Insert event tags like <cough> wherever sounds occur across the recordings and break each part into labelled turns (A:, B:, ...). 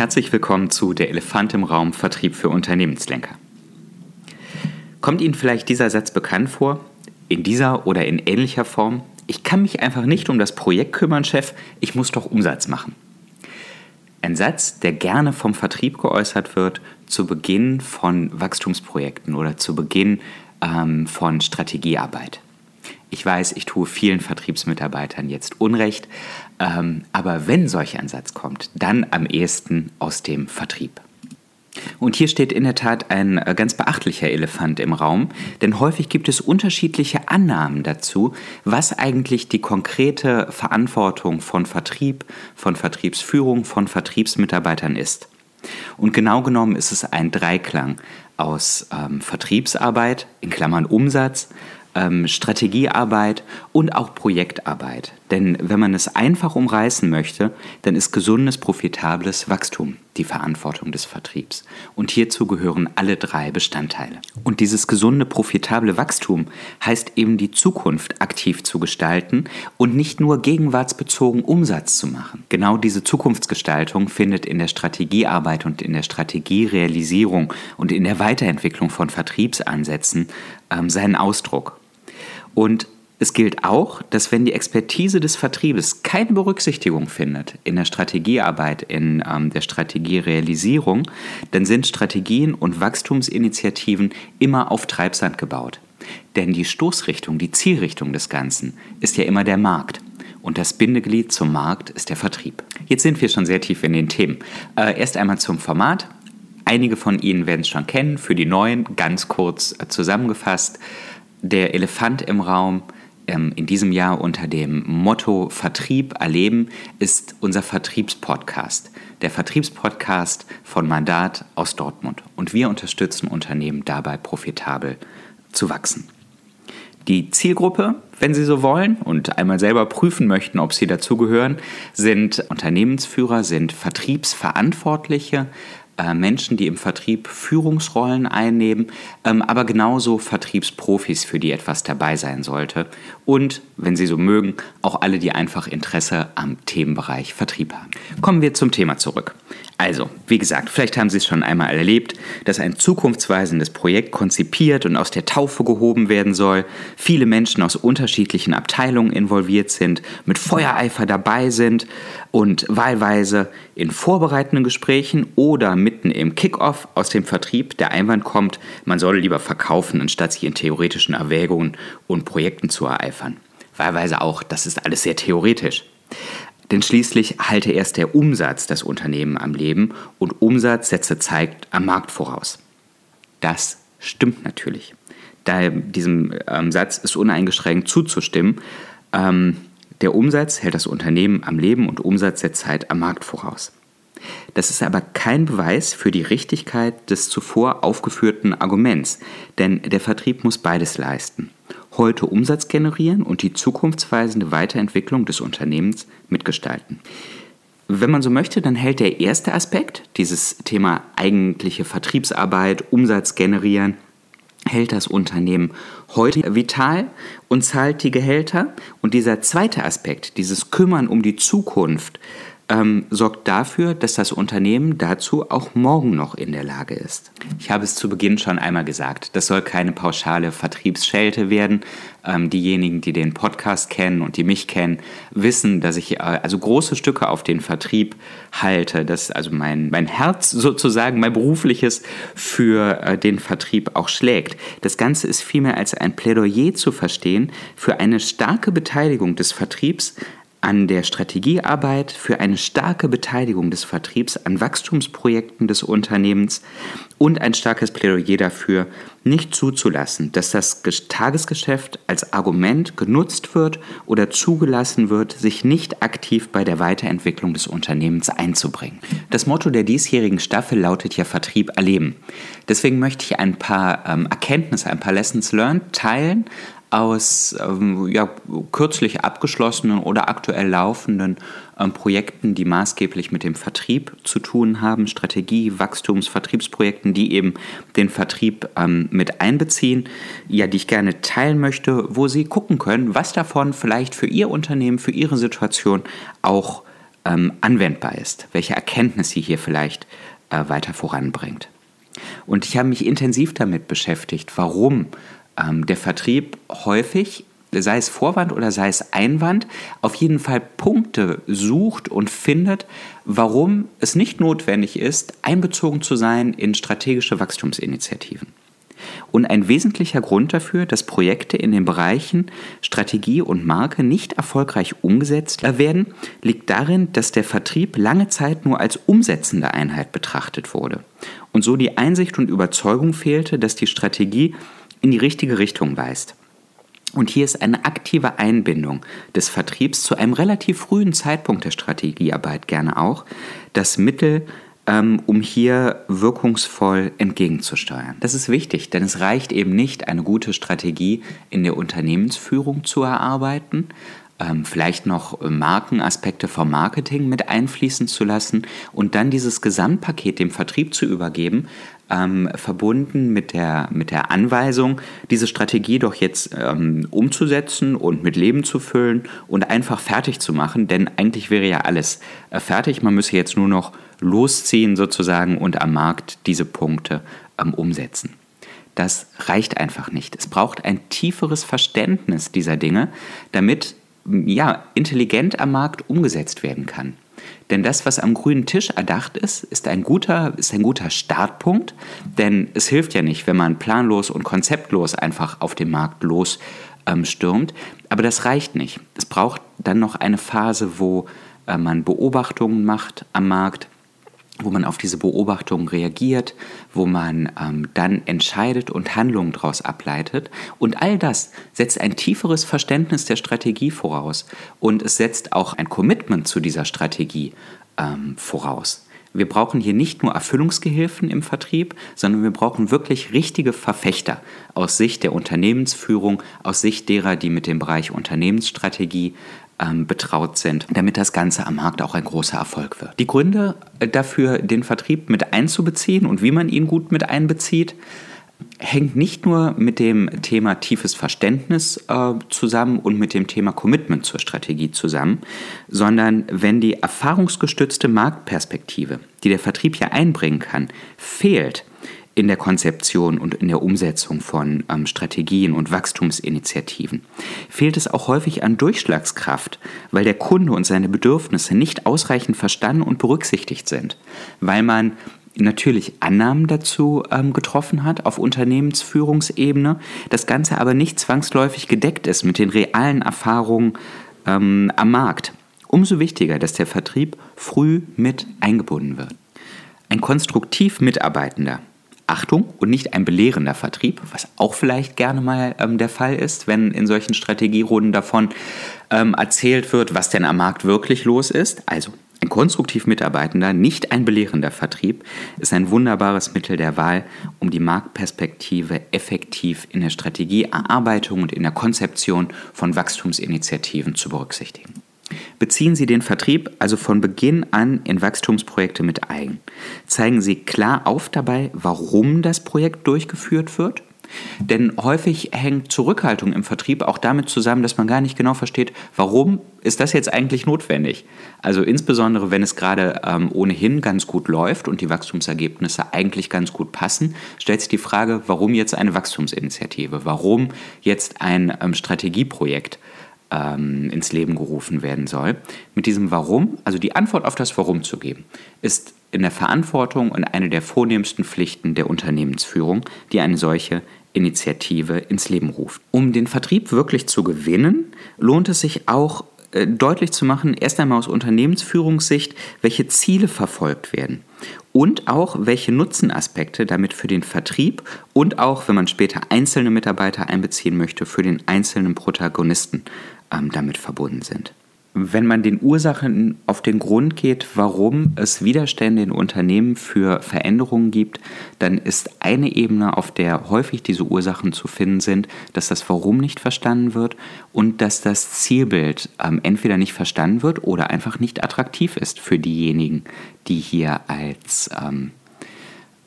A: Herzlich willkommen zu Der Elefant im Raum Vertrieb für Unternehmenslenker. Kommt Ihnen vielleicht dieser Satz bekannt vor? In dieser oder in ähnlicher Form? Ich kann mich einfach nicht um das Projekt kümmern, Chef, ich muss doch Umsatz machen. Ein Satz, der gerne vom Vertrieb geäußert wird zu Beginn von Wachstumsprojekten oder zu Beginn ähm, von Strategiearbeit. Ich weiß, ich tue vielen Vertriebsmitarbeitern jetzt Unrecht, ähm, aber wenn solch ein Satz kommt, dann am ehesten aus dem Vertrieb. Und hier steht in der Tat ein äh, ganz beachtlicher Elefant im Raum, denn häufig gibt es unterschiedliche Annahmen dazu, was eigentlich die konkrete Verantwortung von Vertrieb, von Vertriebsführung, von Vertriebsmitarbeitern ist. Und genau genommen ist es ein Dreiklang aus ähm, Vertriebsarbeit, in Klammern Umsatz, ähm, Strategiearbeit und auch Projektarbeit. Denn wenn man es einfach umreißen möchte, dann ist gesundes, profitables Wachstum die Verantwortung des Vertriebs. Und hierzu gehören alle drei Bestandteile. Und dieses gesunde, profitable Wachstum heißt eben die Zukunft aktiv zu gestalten und nicht nur gegenwartsbezogen Umsatz zu machen. Genau diese Zukunftsgestaltung findet in der Strategiearbeit und in der Strategierealisierung und in der Weiterentwicklung von Vertriebsansätzen ähm, seinen Ausdruck. Und es gilt auch, dass wenn die Expertise des Vertriebes keine Berücksichtigung findet in der Strategiearbeit, in ähm, der Strategierealisierung, dann sind Strategien und Wachstumsinitiativen immer auf Treibsand gebaut. Denn die Stoßrichtung, die Zielrichtung des Ganzen ist ja immer der Markt. Und das Bindeglied zum Markt ist der Vertrieb. Jetzt sind wir schon sehr tief in den Themen. Äh, erst einmal zum Format. Einige von Ihnen werden es schon kennen. Für die Neuen ganz kurz äh, zusammengefasst. Der Elefant im Raum ähm, in diesem Jahr unter dem Motto Vertrieb erleben ist unser Vertriebspodcast. Der Vertriebspodcast von Mandat aus Dortmund. Und wir unterstützen Unternehmen dabei, profitabel zu wachsen. Die Zielgruppe, wenn Sie so wollen und einmal selber prüfen möchten, ob Sie dazugehören, sind Unternehmensführer, sind Vertriebsverantwortliche, äh, Menschen, die im Vertrieb Führungsrollen einnehmen, ähm, aber genauso Vertriebsprofis, für die etwas dabei sein sollte. Und, wenn Sie so mögen, auch alle, die einfach Interesse am Themenbereich Vertrieb haben. Kommen wir zum Thema zurück. Also, wie gesagt, vielleicht haben Sie es schon einmal erlebt, dass ein zukunftsweisendes Projekt konzipiert und aus der Taufe gehoben werden soll, viele Menschen aus unterschiedlichen Abteilungen involviert sind, mit Feuereifer dabei sind und wahlweise in vorbereitenden Gesprächen oder mitten im Kickoff aus dem Vertrieb der Einwand kommt, man solle lieber verkaufen, anstatt sich in theoretischen Erwägungen und Projekten zu ereifern. Wahlweise auch, das ist alles sehr theoretisch. Denn schließlich halte erst der Umsatz das Unternehmen am Leben und Umsatz setze zeigt am Markt voraus. Das stimmt natürlich. Daher diesem ähm, Satz ist uneingeschränkt zuzustimmen. Ähm, der Umsatz hält das Unternehmen am Leben und Umsatz setzt Zeit am Markt voraus. Das ist aber kein Beweis für die Richtigkeit des zuvor aufgeführten Arguments, denn der Vertrieb muss beides leisten heute Umsatz generieren und die zukunftsweisende Weiterentwicklung des Unternehmens mitgestalten. Wenn man so möchte, dann hält der erste Aspekt, dieses Thema eigentliche Vertriebsarbeit, Umsatz generieren, hält das Unternehmen heute vital und zahlt die Gehälter. Und dieser zweite Aspekt, dieses Kümmern um die Zukunft, ähm, sorgt dafür, dass das Unternehmen dazu auch morgen noch in der Lage ist. Ich habe es zu Beginn schon einmal gesagt, das soll keine pauschale Vertriebsschelte werden. Ähm, diejenigen, die den Podcast kennen und die mich kennen, wissen, dass ich äh, also große Stücke auf den Vertrieb halte, dass also mein, mein Herz <laughs> sozusagen, mein berufliches für äh, den Vertrieb auch schlägt. Das Ganze ist vielmehr als ein Plädoyer zu verstehen für eine starke Beteiligung des Vertriebs an der Strategiearbeit für eine starke Beteiligung des Vertriebs an Wachstumsprojekten des Unternehmens und ein starkes Plädoyer dafür, nicht zuzulassen, dass das Tagesgeschäft als Argument genutzt wird oder zugelassen wird, sich nicht aktiv bei der Weiterentwicklung des Unternehmens einzubringen. Das Motto der diesjährigen Staffel lautet ja Vertrieb erleben. Deswegen möchte ich ein paar ähm, Erkenntnisse, ein paar Lessons learned teilen aus ähm, ja, kürzlich abgeschlossenen oder aktuell laufenden ähm, Projekten, die maßgeblich mit dem Vertrieb zu tun haben, Strategie, Wachstums, Vertriebsprojekten, die eben den Vertrieb ähm, mit einbeziehen, ja, die ich gerne teilen möchte, wo Sie gucken können, was davon vielleicht für Ihr Unternehmen, für Ihre Situation auch ähm, anwendbar ist, welche Erkenntnis sie hier vielleicht äh, weiter voranbringt. Und ich habe mich intensiv damit beschäftigt, warum ähm, der Vertrieb häufig, sei es Vorwand oder sei es Einwand, auf jeden Fall Punkte sucht und findet, warum es nicht notwendig ist, einbezogen zu sein in strategische Wachstumsinitiativen. Und ein wesentlicher Grund dafür, dass Projekte in den Bereichen Strategie und Marke nicht erfolgreich umgesetzt werden, liegt darin, dass der Vertrieb lange Zeit nur als umsetzende Einheit betrachtet wurde und so die Einsicht und Überzeugung fehlte, dass die Strategie in die richtige Richtung weist. Und hier ist eine aktive Einbindung des Vertriebs zu einem relativ frühen Zeitpunkt der Strategiearbeit gerne auch das Mittel, ähm, um hier wirkungsvoll entgegenzusteuern. Das ist wichtig, denn es reicht eben nicht, eine gute Strategie in der Unternehmensführung zu erarbeiten, ähm, vielleicht noch Markenaspekte vom Marketing mit einfließen zu lassen und dann dieses Gesamtpaket dem Vertrieb zu übergeben, ähm, verbunden mit der, mit der Anweisung, diese Strategie doch jetzt ähm, umzusetzen und mit Leben zu füllen und einfach fertig zu machen, denn eigentlich wäre ja alles äh, fertig, man müsse jetzt nur noch losziehen sozusagen und am Markt diese Punkte ähm, umsetzen. Das reicht einfach nicht. Es braucht ein tieferes Verständnis dieser Dinge, damit ja, intelligent am Markt umgesetzt werden kann. Denn das, was am grünen Tisch erdacht ist, ist ein guter, ist ein guter Startpunkt. Denn es hilft ja nicht, wenn man planlos und konzeptlos einfach auf den Markt losstürmt. Ähm, Aber das reicht nicht. Es braucht dann noch eine Phase, wo äh, man Beobachtungen macht am Markt, wo man auf diese Beobachtungen reagiert, wo man ähm, dann entscheidet und Handlungen daraus ableitet. Und all das setzt ein tieferes Verständnis der Strategie voraus und es setzt auch ein Commitment zu dieser Strategie ähm, voraus. Wir brauchen hier nicht nur Erfüllungsgehilfen im Vertrieb, sondern wir brauchen wirklich richtige Verfechter aus Sicht der Unternehmensführung, aus Sicht derer, die mit dem Bereich Unternehmensstrategie ähm, betraut sind, damit das Ganze am Markt auch ein großer Erfolg wird. Die Gründe äh, dafür, den Vertrieb mit einzubeziehen und wie man ihn gut mit einbezieht, hängt nicht nur mit dem Thema tiefes Verständnis äh, zusammen und mit dem Thema Commitment zur Strategie zusammen, sondern wenn die erfahrungsgestützte Marktperspektive, die der Vertrieb hier einbringen kann, fehlt, in der Konzeption und in der Umsetzung von ähm, Strategien und Wachstumsinitiativen. Fehlt es auch häufig an Durchschlagskraft, weil der Kunde und seine Bedürfnisse nicht ausreichend verstanden und berücksichtigt sind, weil man natürlich Annahmen dazu ähm, getroffen hat auf Unternehmensführungsebene, das Ganze aber nicht zwangsläufig gedeckt ist mit den realen Erfahrungen ähm, am Markt. Umso wichtiger, dass der Vertrieb früh mit eingebunden wird. Ein konstruktiv Mitarbeitender Achtung und nicht ein belehrender Vertrieb, was auch vielleicht gerne mal ähm, der Fall ist, wenn in solchen Strategierunden davon ähm, erzählt wird, was denn am Markt wirklich los ist. Also ein konstruktiv Mitarbeitender, nicht ein belehrender Vertrieb, ist ein wunderbares Mittel der Wahl, um die Marktperspektive effektiv in der Strategieerarbeitung und in der Konzeption von Wachstumsinitiativen zu berücksichtigen. Beziehen Sie den Vertrieb also von Beginn an in Wachstumsprojekte mit ein. Zeigen Sie klar auf dabei, warum das Projekt durchgeführt wird. Denn häufig hängt Zurückhaltung im Vertrieb auch damit zusammen, dass man gar nicht genau versteht, warum ist das jetzt eigentlich notwendig. Also insbesondere, wenn es gerade ähm, ohnehin ganz gut läuft und die Wachstumsergebnisse eigentlich ganz gut passen, stellt sich die Frage, warum jetzt eine Wachstumsinitiative, warum jetzt ein ähm, Strategieprojekt ähm, ins Leben gerufen werden soll. Mit diesem Warum, also die Antwort auf das Warum zu geben, ist in der Verantwortung und eine der vornehmsten Pflichten der Unternehmensführung, die eine solche Initiative ins Leben ruft. Um den Vertrieb wirklich zu gewinnen, lohnt es sich auch äh, deutlich zu machen, erst einmal aus Unternehmensführungssicht, welche Ziele verfolgt werden und auch welche Nutzenaspekte damit für den Vertrieb und auch, wenn man später einzelne Mitarbeiter einbeziehen möchte, für den einzelnen Protagonisten ähm, damit verbunden sind. Wenn man den Ursachen auf den Grund geht, warum es Widerstände in Unternehmen für Veränderungen gibt, dann ist eine Ebene, auf der häufig diese Ursachen zu finden sind, dass das Warum nicht verstanden wird und dass das Zielbild ähm, entweder nicht verstanden wird oder einfach nicht attraktiv ist für diejenigen, die hier als ähm,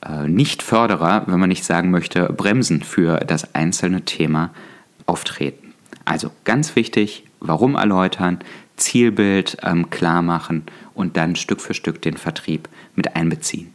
A: äh, Nicht-Förderer, wenn man nicht sagen möchte, Bremsen für das einzelne Thema auftreten. Also ganz wichtig, warum erläutern, Zielbild ähm, klar machen und dann Stück für Stück den Vertrieb mit einbeziehen.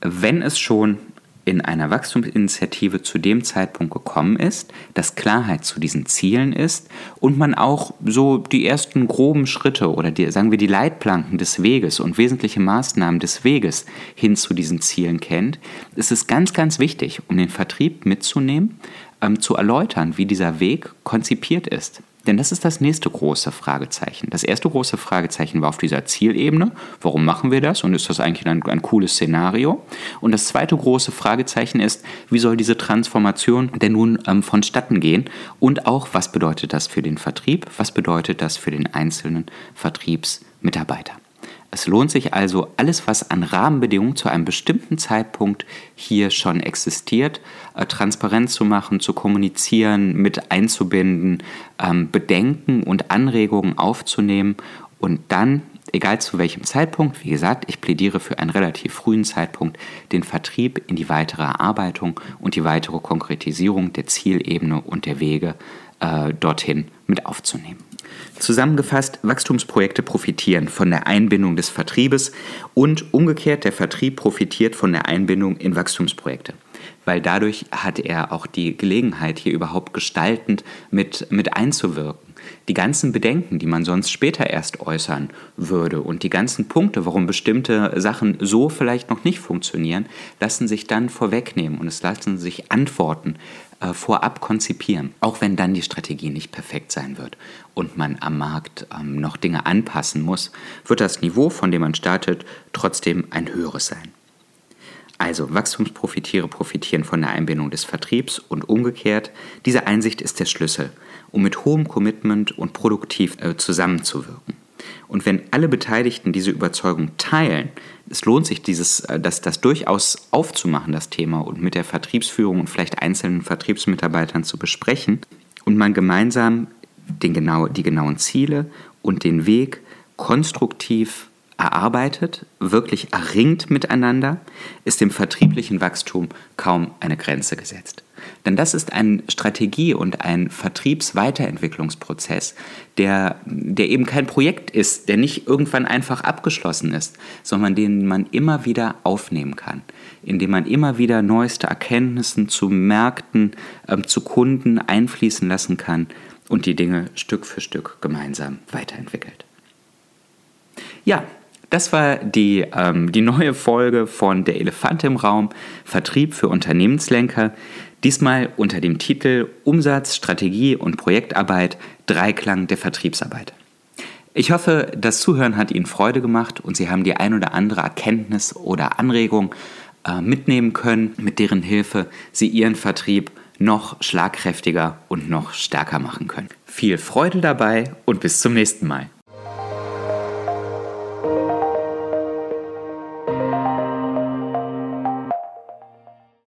A: Wenn es schon in einer Wachstumsinitiative zu dem Zeitpunkt gekommen ist, dass Klarheit zu diesen Zielen ist und man auch so die ersten groben Schritte oder die, sagen wir die Leitplanken des Weges und wesentliche Maßnahmen des Weges hin zu diesen Zielen kennt, ist es ganz, ganz wichtig, um den Vertrieb mitzunehmen, ähm, zu erläutern, wie dieser Weg konzipiert ist. Denn das ist das nächste große Fragezeichen. Das erste große Fragezeichen war auf dieser Zielebene. Warum machen wir das? Und ist das eigentlich ein, ein cooles Szenario? Und das zweite große Fragezeichen ist, wie soll diese Transformation denn nun ähm, vonstatten gehen? Und auch, was bedeutet das für den Vertrieb? Was bedeutet das für den einzelnen Vertriebsmitarbeiter? Es lohnt sich also, alles, was an Rahmenbedingungen zu einem bestimmten Zeitpunkt hier schon existiert, äh, transparent zu machen, zu kommunizieren, mit einzubinden, ähm, Bedenken und Anregungen aufzunehmen und dann, egal zu welchem Zeitpunkt, wie gesagt, ich plädiere für einen relativ frühen Zeitpunkt, den Vertrieb in die weitere Erarbeitung und die weitere Konkretisierung der Zielebene und der Wege äh, dorthin mit aufzunehmen. Zusammengefasst, Wachstumsprojekte profitieren von der Einbindung des Vertriebes und umgekehrt der Vertrieb profitiert von der Einbindung in Wachstumsprojekte. Weil dadurch hat er auch die Gelegenheit, hier überhaupt gestaltend mit, mit einzuwirken. Die ganzen Bedenken, die man sonst später erst äußern würde und die ganzen Punkte, warum bestimmte Sachen so vielleicht noch nicht funktionieren, lassen sich dann vorwegnehmen und es lassen sich Antworten äh, vorab konzipieren, auch wenn dann die Strategie nicht perfekt sein wird und man am Markt ähm, noch Dinge anpassen muss, wird das Niveau, von dem man startet, trotzdem ein höheres sein. Also Wachstumsprofitiere profitieren von der Einbindung des Vertriebs und umgekehrt. Diese Einsicht ist der Schlüssel, um mit hohem Commitment und produktiv äh, zusammenzuwirken. Und wenn alle Beteiligten diese Überzeugung teilen, es lohnt sich, dieses, äh, das, das durchaus aufzumachen, das Thema, und mit der Vertriebsführung und vielleicht einzelnen Vertriebsmitarbeitern zu besprechen und man gemeinsam den genau, die genauen Ziele und den Weg konstruktiv erarbeitet, wirklich erringt miteinander, ist dem vertrieblichen Wachstum kaum eine Grenze gesetzt. Denn das ist ein Strategie- und ein Vertriebsweiterentwicklungsprozess, der, der eben kein Projekt ist, der nicht irgendwann einfach abgeschlossen ist, sondern den man immer wieder aufnehmen kann, indem man immer wieder neueste Erkenntnisse zu Märkten, äh, zu Kunden einfließen lassen kann und die Dinge Stück für Stück gemeinsam weiterentwickelt. Ja, das war die, ähm, die neue Folge von Der Elefant im Raum, Vertrieb für Unternehmenslenker. Diesmal unter dem Titel Umsatz, Strategie und Projektarbeit, Dreiklang der Vertriebsarbeit. Ich hoffe, das Zuhören hat Ihnen Freude gemacht und Sie haben die ein oder andere Erkenntnis oder Anregung äh, mitnehmen können, mit deren Hilfe Sie Ihren Vertrieb noch schlagkräftiger und noch stärker machen können. Viel Freude dabei und bis zum nächsten Mal.